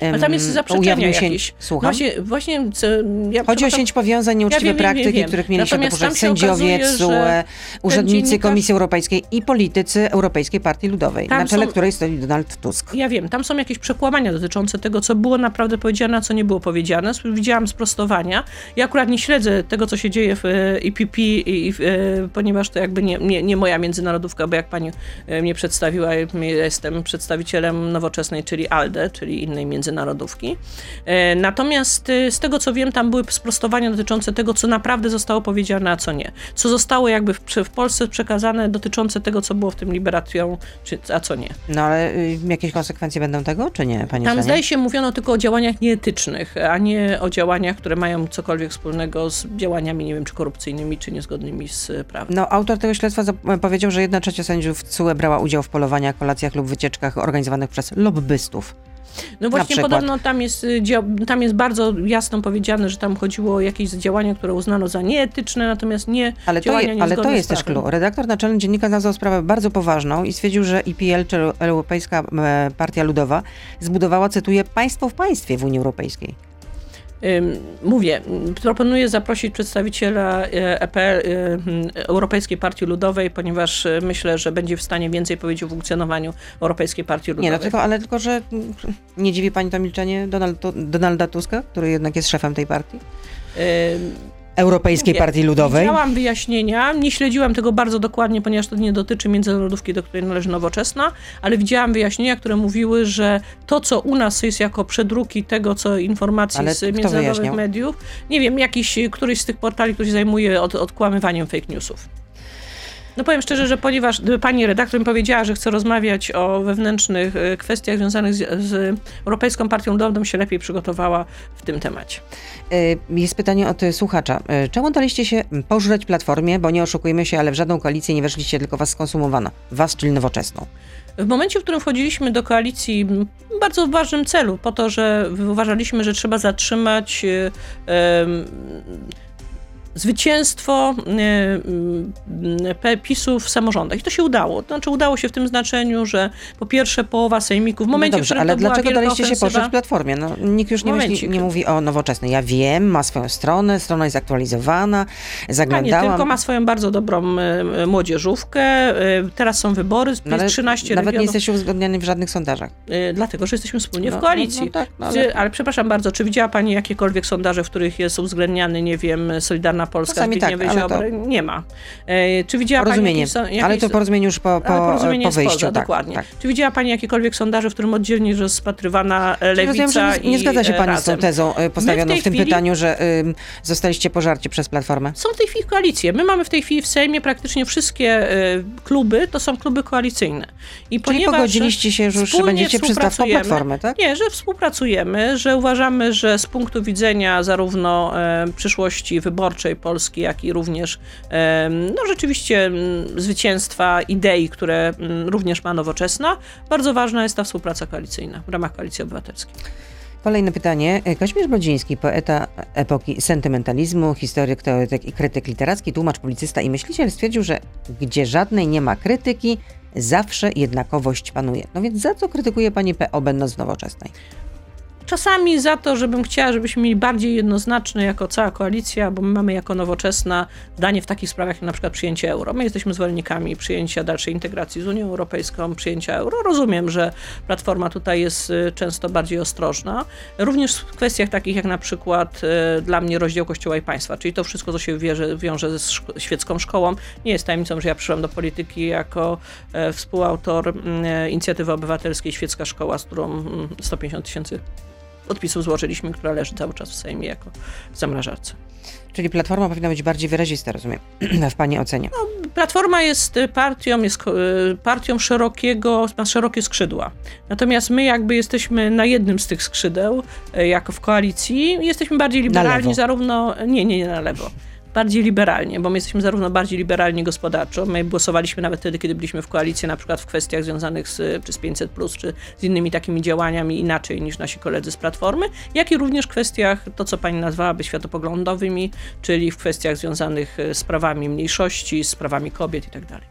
Ale tam jest ujawnił się... jakieś. Słucham? Właśnie, właśnie co, ja Chodzi o sieć powiązań, nieuczciwe wiem, wiem, praktyki, wiem. których mieli się Natomiast się sędziowie, TSUE, urzędnicy dziennikarz- Komisji Europejskiej i politycy Europejskiej Partii Ludowej, Tam na czele są- której stoi Donald Tusk. Ja wiem, tam są jakieś przekłamania dotyczące tego, co było naprawdę powiedziane, a co nie było powiedziane. Widziałam sprostowania. Ja akurat nie śledzę tego, co się dzieje w e, IPP, i, i, w, e, ponieważ to jakby nie, nie, nie moja międzynarodówka, bo jak pani e, mnie przedstawiła, ja jestem przedstawicielem nowoczesnej, czyli ALDE, czyli innej międzynarodówki. E, Natomiast e, z tego, co wiem, tam były sprostowania dotyczące tego, co naprawdę zostało powiedziane, a co nie. Co zostało jakby w, w Polsce przekazane dotyczące tego, co było w tym Liberation, czy, a co nie. No ale y, jakieś konsekwencje będą tego, czy nie, pani Tam zdaje się mówiono tylko o działaniach nieetycznych, a nie o działaniach, które mają cokolwiek wspólnego z działaniami, nie wiem, czy korupcyjnymi, czy niezgodnymi z prawem. No, autor tego śledztwa powiedział, że jedna trzecia sędziów CUE brała udział w polowaniach, kolacjach lub wycieczkach organizowanych przez lobbystów. No właśnie podobno tam jest, y, tam jest bardzo jasno powiedziane, że tam chodziło o jakieś działania, które uznano za nieetyczne, natomiast nie Ale to, działania je, ale to jest też clue. Redaktor naczelny dziennika nazwał sprawę bardzo poważną i stwierdził, że IPL, czyli Europejska e, Partia Ludowa, zbudowała, cytuję, państwo w państwie w Unii Europejskiej. Mówię, proponuję zaprosić przedstawiciela e, EPL, ym, Europejskiej Partii Ludowej, ponieważ e, myślę, że będzie w stanie więcej powiedzieć o funkcjonowaniu Europejskiej Partii Ludowej. Nie, no tylko, ale tylko, że mm, nie dziwi pani to milczenie Donald, Donalda Tuska, który jednak jest szefem tej partii? Europejskiej Partii Ludowej. Widziałam wyjaśnienia, nie śledziłam tego bardzo dokładnie, ponieważ to nie dotyczy międzynarodówki, do której należy nowoczesna, ale widziałam wyjaśnienia, które mówiły, że to, co u nas jest jako przedruki tego, co informacji Ale z międzynarodowych wyjaśniał? mediów, nie wiem, jakiś, któryś z tych portali, który się zajmuje od, odkłamywaniem fake newsów. No powiem szczerze, że ponieważ pani redaktor mi powiedziała, że chce rozmawiać o wewnętrznych e, kwestiach związanych z, z Europejską Partią Ludową, się lepiej przygotowała w tym temacie. E, jest pytanie od słuchacza. E, czemu daliście się pożreć Platformie, bo nie oszukujmy się, ale w żadną koalicję nie weszliście, tylko was skonsumowano. Was, czyli nowoczesną. W momencie, w którym wchodziliśmy do koalicji, w bardzo ważnym celu, po to, że uważaliśmy, że trzeba zatrzymać. Yy, zwycięstwo e, e, PiSu w samorządach. I to się udało. To znaczy udało się w tym znaczeniu, że po pierwsze połowa sejmików, w momencie, no dobrze, w ale dlaczego daliście się poszedł w Platformie? No, nikt już nie, myśli, nie mówi o nowoczesnej. Ja wiem, ma swoją stronę, strona jest aktualizowana, zaglądałam. nie, tylko ma swoją bardzo dobrą e, młodzieżówkę. Teraz są wybory, no, jest 13 Nawet regionów. nie jesteście uwzględniani w żadnych sondażach. Dlatego, że jesteśmy wspólnie no, w koalicji. No, no tak, no ale... ale przepraszam bardzo, czy widziała Pani jakiekolwiek sondaże, w których jest uwzględniany, nie wiem, Solidarna Polska, Czasami tak, Ziobry, to... nie ma. E, czy widziała porozumienie. Pani jakieś, ale to porozumienie już po, po, po wyjściu. Tak, dokładnie. Tak. Czy widziała Pani jakiekolwiek sondaże, w którym oddzielnie jest rozpatrywana e, lewica Rozumiem, nie, nie zgadza się Pani razem. z tą tezą e, postawioną w, w tym chwili... pytaniu, że y, zostaliście pożarci przez Platformę? Są w tej chwili koalicje. My mamy w tej chwili w Sejmie praktycznie wszystkie y, kluby, to są kluby koalicyjne. I Czyli pogodziliście się, że już będziecie przystawką Platformy, tak? Nie, że współpracujemy, że uważamy, że z punktu widzenia zarówno e, przyszłości wyborczej Polski, jak i również no rzeczywiście zwycięstwa idei, które również ma nowoczesna, bardzo ważna jest ta współpraca koalicyjna w ramach Koalicji Obywatelskiej. Kolejne pytanie. Kazimierz Brodziński, poeta epoki sentymentalizmu, historyk, teoretyk i krytyk literacki, tłumacz, publicysta i myśliciel stwierdził, że gdzie żadnej nie ma krytyki, zawsze jednakowość panuje. No więc za co krytykuje pani PO będąc nowoczesnej? Czasami za to, żebym chciała, żebyśmy mieli bardziej jednoznaczne jako cała koalicja, bo my mamy jako nowoczesna zdanie w takich sprawach jak na przykład przyjęcie euro. My jesteśmy zwolennikami przyjęcia dalszej integracji z Unią Europejską, przyjęcia euro. Rozumiem, że Platforma tutaj jest y, często bardziej ostrożna. Również w kwestiach takich jak na przykład y, dla mnie rozdział Kościoła i państwa, czyli to wszystko, co się wierzy, wiąże ze świecką szkołą. Nie jest tajemnicą, że ja przyszłam do polityki jako e, współautor e, inicjatywy obywatelskiej Świecka Szkoła, z którą 150 tysięcy podpisów złożyliśmy, która leży cały czas w Sejmie jako w zamrażarce. Czyli Platforma powinna być bardziej wyrazista, rozumiem, w Pani ocenie. No, Platforma jest partią, jest y, partią szerokiego, ma szerokie skrzydła. Natomiast my jakby jesteśmy na jednym z tych skrzydeł, y, jako w koalicji, jesteśmy bardziej liberalni zarówno, nie, nie, nie na lewo bardziej liberalnie, bo my jesteśmy zarówno bardziej liberalni gospodarczo, my głosowaliśmy nawet wtedy, kiedy byliśmy w koalicji, na przykład w kwestiach związanych z, czy z 500, czy z innymi takimi działaniami inaczej niż nasi koledzy z Platformy, jak i również w kwestiach, to co pani nazwałaby światopoglądowymi, czyli w kwestiach związanych e, z prawami mniejszości, z prawami kobiet itd. Tak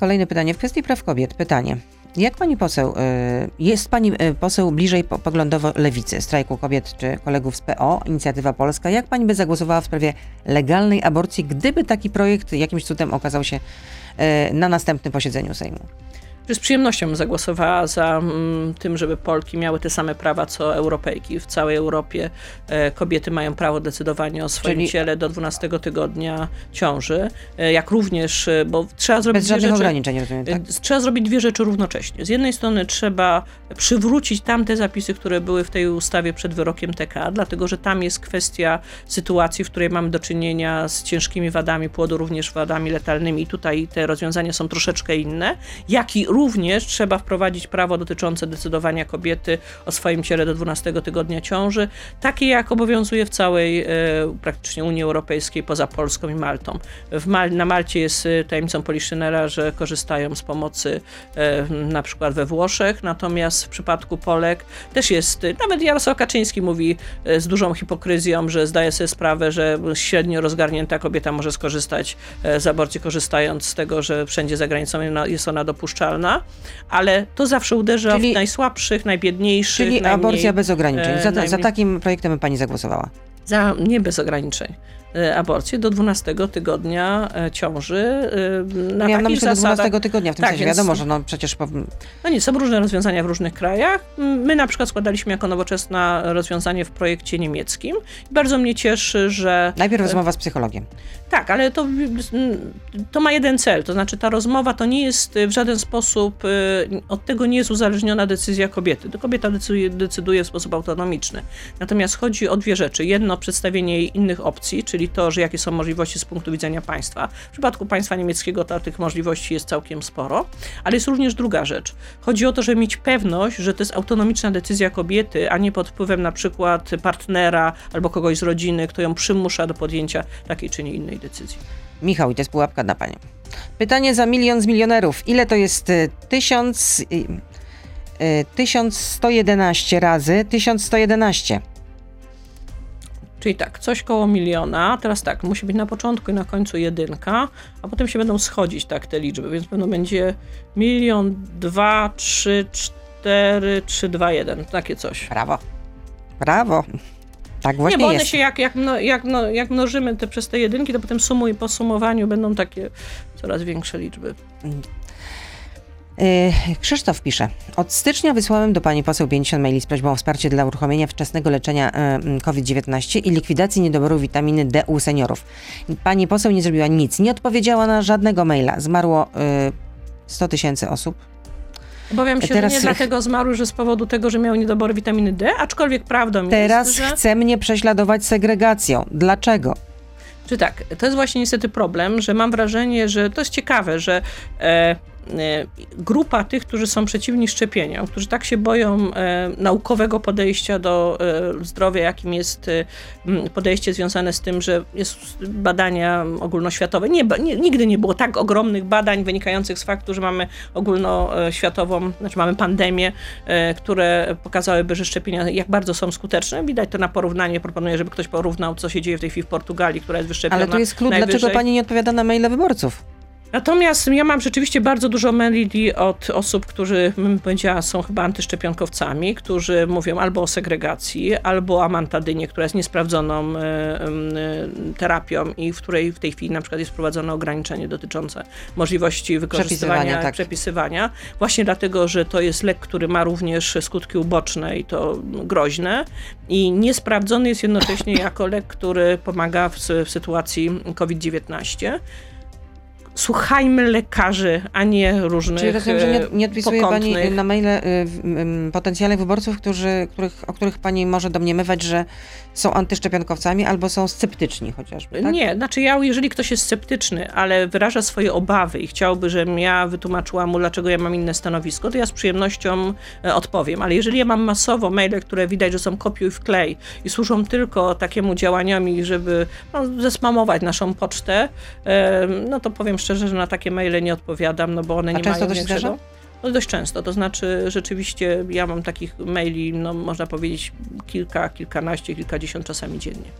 Kolejne pytanie. W kwestii praw kobiet, pytanie. Jak pani poseł, y, jest pani y, poseł bliżej poglądowo lewicy, strajku kobiet czy kolegów z PO, Inicjatywa Polska? Jak pani by zagłosowała w sprawie legalnej aborcji, gdyby taki projekt jakimś cudem okazał się y, na następnym posiedzeniu Sejmu? Z przyjemnością zagłosowała za mm, tym, żeby Polki miały te same prawa co Europejki. W całej Europie e, kobiety mają prawo decydowania o swoim Czyli... ciele do 12 tygodnia ciąży, e, jak również, e, bo trzeba zrobić Bez żadnych rzeczy, ograniczeń, rozumiem, tak? Trzeba zrobić dwie rzeczy równocześnie. Z jednej strony trzeba przywrócić tamte zapisy, które były w tej ustawie przed wyrokiem TK, dlatego że tam jest kwestia sytuacji, w której mamy do czynienia z ciężkimi wadami płodu, również wadami letalnymi. I tutaj te rozwiązania są troszeczkę inne, jak i również trzeba wprowadzić prawo dotyczące decydowania kobiety o swoim ciele do 12 tygodnia ciąży, takie jak obowiązuje w całej e, praktycznie Unii Europejskiej poza Polską i Maltą. Mal na Malcie jest e, tajemnicą Poliszynela, że korzystają z pomocy e, na przykład we Włoszech, natomiast w przypadku Polek też jest, nawet Jarosław Kaczyński mówi z dużą hipokryzją, że zdaje sobie sprawę, że średnio rozgarnięta kobieta może skorzystać z aborcji, korzystając z tego, że wszędzie za granicą jest ona dopuszczalna ale to zawsze uderza czyli, w najsłabszych, najbiedniejszych. Czyli najmniej, aborcja bez ograniczeń. Za, najmniej, za takim projektem by pani zagłosowała? Za nie bez ograniczeń. E, aborcję do 12 tygodnia e, ciąży. E, na ja na zasadach... do 12 tygodnia, w tym tak, sensie więc... wiadomo, że no przecież... No nie, są różne rozwiązania w różnych krajach. My na przykład składaliśmy jako nowoczesna rozwiązanie w projekcie niemieckim. Bardzo mnie cieszy, że... Najpierw rozmowa z psychologiem. Tak, ale to, to ma jeden cel, to znaczy ta rozmowa to nie jest w żaden sposób, od tego nie jest uzależniona decyzja kobiety. To kobieta decyduje, decyduje w sposób autonomiczny. Natomiast chodzi o dwie rzeczy. Jedno, przedstawienie jej innych opcji, czyli czyli to, że jakie są możliwości z punktu widzenia państwa. W przypadku państwa niemieckiego to tych możliwości jest całkiem sporo, ale jest również druga rzecz. Chodzi o to, żeby mieć pewność, że to jest autonomiczna decyzja kobiety, a nie pod wpływem na przykład partnera albo kogoś z rodziny, kto ją przymusza do podjęcia takiej czy nie innej decyzji. Michał, i to jest pułapka na panią. Pytanie za milion z milionerów. Ile to jest y, tysiąc... y, y, 1111 razy 1111. Czyli tak, coś koło miliona. Teraz tak, musi być na początku i na końcu jedynka, a potem się będą schodzić tak te liczby, więc pewno będzie milion, dwa, trzy, cztery, trzy, dwa, jeden. Takie coś. Brawo. Brawo. Tak Nie, właśnie bo one jest. się jak, jak, jak, no, jak mnożymy te przez te jedynki, to potem sumuj, po sumowaniu będą takie coraz większe liczby. Y, Krzysztof pisze. Od stycznia wysłałem do pani poseł 50 maili z prośbą o wsparcie dla uruchomienia wczesnego leczenia y, mm, COVID-19 i likwidacji niedoboru witaminy D u seniorów. Pani poseł nie zrobiła nic, nie odpowiedziała na żadnego maila. Zmarło y, 100 tysięcy osób. Obawiam się, Teraz- że nie dlatego zmarł, że z powodu tego, że miał niedobory witaminy D, aczkolwiek prawdą Teraz jest, że... chce mnie prześladować segregacją. Dlaczego? Czy tak, to jest właśnie niestety problem, że mam wrażenie, że to jest ciekawe, że e, grupa tych, którzy są przeciwni szczepieniom, którzy tak się boją e, naukowego podejścia do e, zdrowia, jakim jest podejście związane z tym, że jest badania ogólnoświatowe. Nie, nigdy nie było tak ogromnych badań wynikających z faktu, że mamy ogólnoświatową, znaczy mamy pandemię, które pokazałyby, że szczepienia jak bardzo są skuteczne. Widać to na porównanie. Proponuję, żeby ktoś porównał, co się dzieje w tej chwili w Portugalii, która jest wyszczepiona Ale tu jest klucz, najwyżej. dlaczego pani nie odpowiada na maile wyborców? Natomiast ja mam rzeczywiście bardzo dużo maili od osób, którzy, bym powiedziała, są chyba antyszczepionkowcami, którzy mówią albo o segregacji, albo o amantadynie, która jest niesprawdzoną e, e, terapią i w której w tej chwili na przykład jest wprowadzone ograniczenie dotyczące możliwości wykorzystywania, Przepisywania, tak. przepisywania, właśnie dlatego, że to jest lek, który ma również skutki uboczne i to groźne i niesprawdzony jest jednocześnie jako lek, który pomaga w, w sytuacji COVID-19 słuchajmy lekarzy, a nie różnych Czyli rozumiem, że nie, nie odpisuje pani pokątnych. na maile y, w- m, potencjalnych wyborców, którzy, których, o których pani może domniemywać, że są antyszczepionkowcami albo są sceptyczni chociażby, tak? Nie, znaczy ja, jeżeli ktoś jest sceptyczny, ale wyraża swoje obawy i chciałby, żebym ja wytłumaczyła mu, dlaczego ja mam inne stanowisko, to ja z przyjemnością e, odpowiem. Ale jeżeli ja mam masowo maile, które widać, że są kopiuj w klej i służą tylko takiemu działaniami, żeby no, zesmamować naszą pocztę, e, no to powiem szczerze, że na takie maile nie odpowiadam, no bo one A nie mają to się większego... zdarza? No dość często, to znaczy rzeczywiście ja mam takich maili, no można powiedzieć kilka, kilkanaście, kilkadziesiąt czasami dziennie.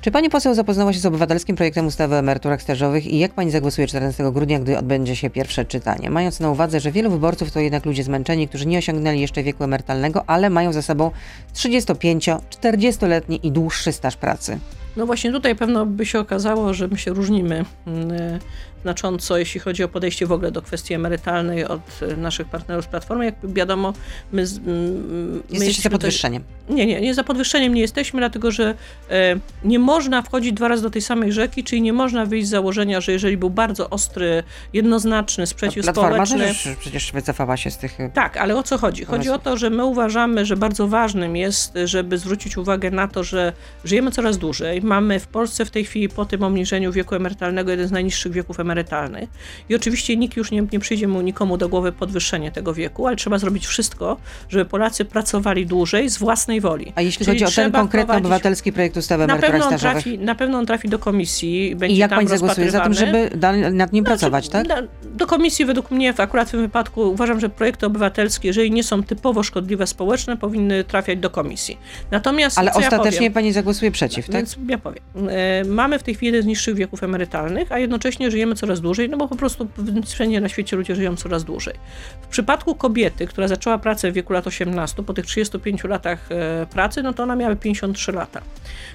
Czy pani poseł zapoznała się z obywatelskim projektem ustawy o emeryturach stażowych i jak pani zagłosuje 14 grudnia, gdy odbędzie się pierwsze czytanie? Mając na uwadze, że wielu wyborców to jednak ludzie zmęczeni, którzy nie osiągnęli jeszcze wieku emerytalnego, ale mają za sobą 35-40-letni i dłuższy staż pracy. No właśnie tutaj pewno by się okazało, że my się różnimy mm, e, znacząco, jeśli chodzi o podejście w ogóle do kwestii emerytalnej od e, naszych partnerów z Platformy. Jak wiadomo, my... mm, my Jesteście za jesteśmy podwyższeniem. Nie, nie, nie za podwyższeniem nie jesteśmy, dlatego że e, nie można wchodzić dwa razy do tej samej rzeki, czyli nie można wyjść z założenia, że jeżeli był bardzo ostry, jednoznaczny sprzeciw Platforma społeczny... też przecież wycofała się z tych... Tak, ale o co chodzi? Chodzi o to, że my uważamy, że bardzo ważnym jest, żeby zwrócić uwagę na to, że żyjemy coraz dłużej. Mamy w Polsce w tej chwili po tym obniżeniu wieku emerytalnego jeden z najniższych wieków emerytalnych. I oczywiście nikt już nie, nie przyjdzie mu nikomu do głowy podwyższenie tego wieku, ale trzeba zrobić wszystko, żeby Polacy pracowali dłużej z własnej woli. A jeśli Czyli chodzi o ten konkretny wprowadzić- obywatelski projekt ustawy Na pewno, on trafi, na pewno on trafi do komisji, będzie i jak tam pani zagłosuje za tym, żeby nad nim pracować, tak? Do komisji według mnie, w akurat w tym wypadku uważam, że projekty obywatelskie, jeżeli nie są typowo szkodliwe społeczne, powinny trafiać do komisji. Natomiast Ale co ja ostatecznie powiem? pani zagłosuje przeciw, tak? Więc ja powiem. E, Mamy w tej chwili jeden z niższych wieków emerytalnych, a jednocześnie żyjemy coraz dłużej, no bo po prostu wszędzie na świecie ludzie żyją coraz dłużej. W przypadku kobiety, która zaczęła pracę w wieku lat 18, po tych 35 latach e, pracy, no to ona miała 53 lata.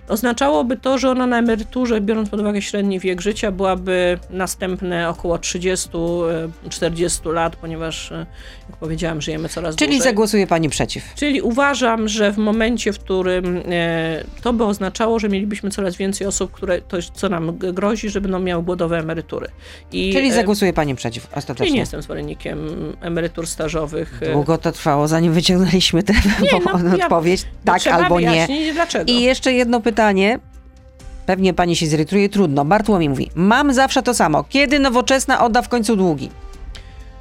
Oznaczałoby to, że ona na emeryturze, biorąc pod uwagę średni wiek życia, byłaby następne około 30-40 lat, ponieważ, e, jak powiedziałam, żyjemy coraz Czyli dłużej. zagłosuje pani przeciw. Czyli uważam, że w momencie, w którym e, to by oznaczało, że mielibyśmy coraz więcej osób, które to, co nam grozi, że będą miały głodowe emerytury. I, Czyli e, zagłosuje pani przeciw ostatecznie. nie jestem zwolennikiem emerytur stażowych. e, Długo to trwało, zanim wyciągnęliśmy tę no, ja- odpowiedź. Tak albo nie. dlaczego. I jeszcze jedno pytanie. Pewnie pani się zirytuje, trudno. Bartłomiej mówi, mam zawsze to samo. Kiedy nowoczesna odda w końcu długi?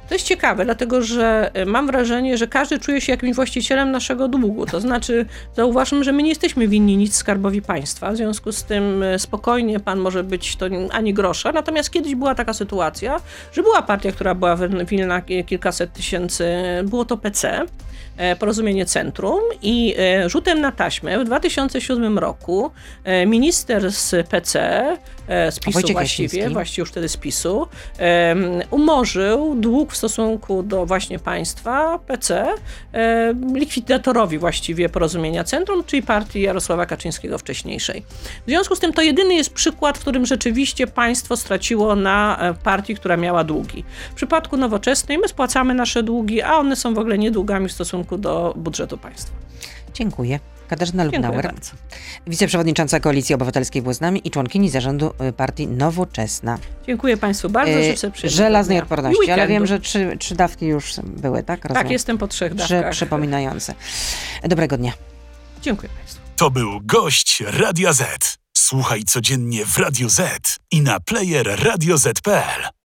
To jest ciekawe, dlatego że e, mam wrażenie, że każdy czuje się jakimś właścicielem naszego długu. To znaczy, zauważmy, że my nie jesteśmy winni nic skarbowi państwa, w związku z tym e, spokojnie pan może być to ani grosza. Natomiast kiedyś była taka sytuacja, że była partia, która była winna kilkaset tysięcy, było to PC. E, porozumienie Centrum i rzutem na taśmę w 2007 roku minister z PC, z PiSu właściwie, właściwie już wtedy z PiSu, umorzył dług w stosunku do właśnie państwa, PC, e, likwidatorowi właściwie porozumienia centrum, czyli partii Jarosława Kaczyńskiego wcześniejszej. W związku z tym to jedyny jest przykład, w którym rzeczywiście państwo straciło na e, partii, która miała długi. W przypadku nowoczesnej my spłacamy nasze długi, a one są w ogóle nie długami w stosunku do budżetu państwa. Dziękuję. Katarzyna Lubnauer, wiceprzewodnicząca Koalicji Obywatelskiej było z nami i członkini zarządu y, partii Nowoczesna. Dziękuję Państwu bardzo, y, życzę przyjemnego Żelaznej odporności, ale wiem, że trzy, trzy dawki już były, tak? Rozumiem. Tak, jestem po trzech dawkach. Trzy przypominające. Dobrego dnia. Dziękuję Państwu. To był gość Radia Z. Słuchaj codziennie w Radio Z i na player radioz.pl.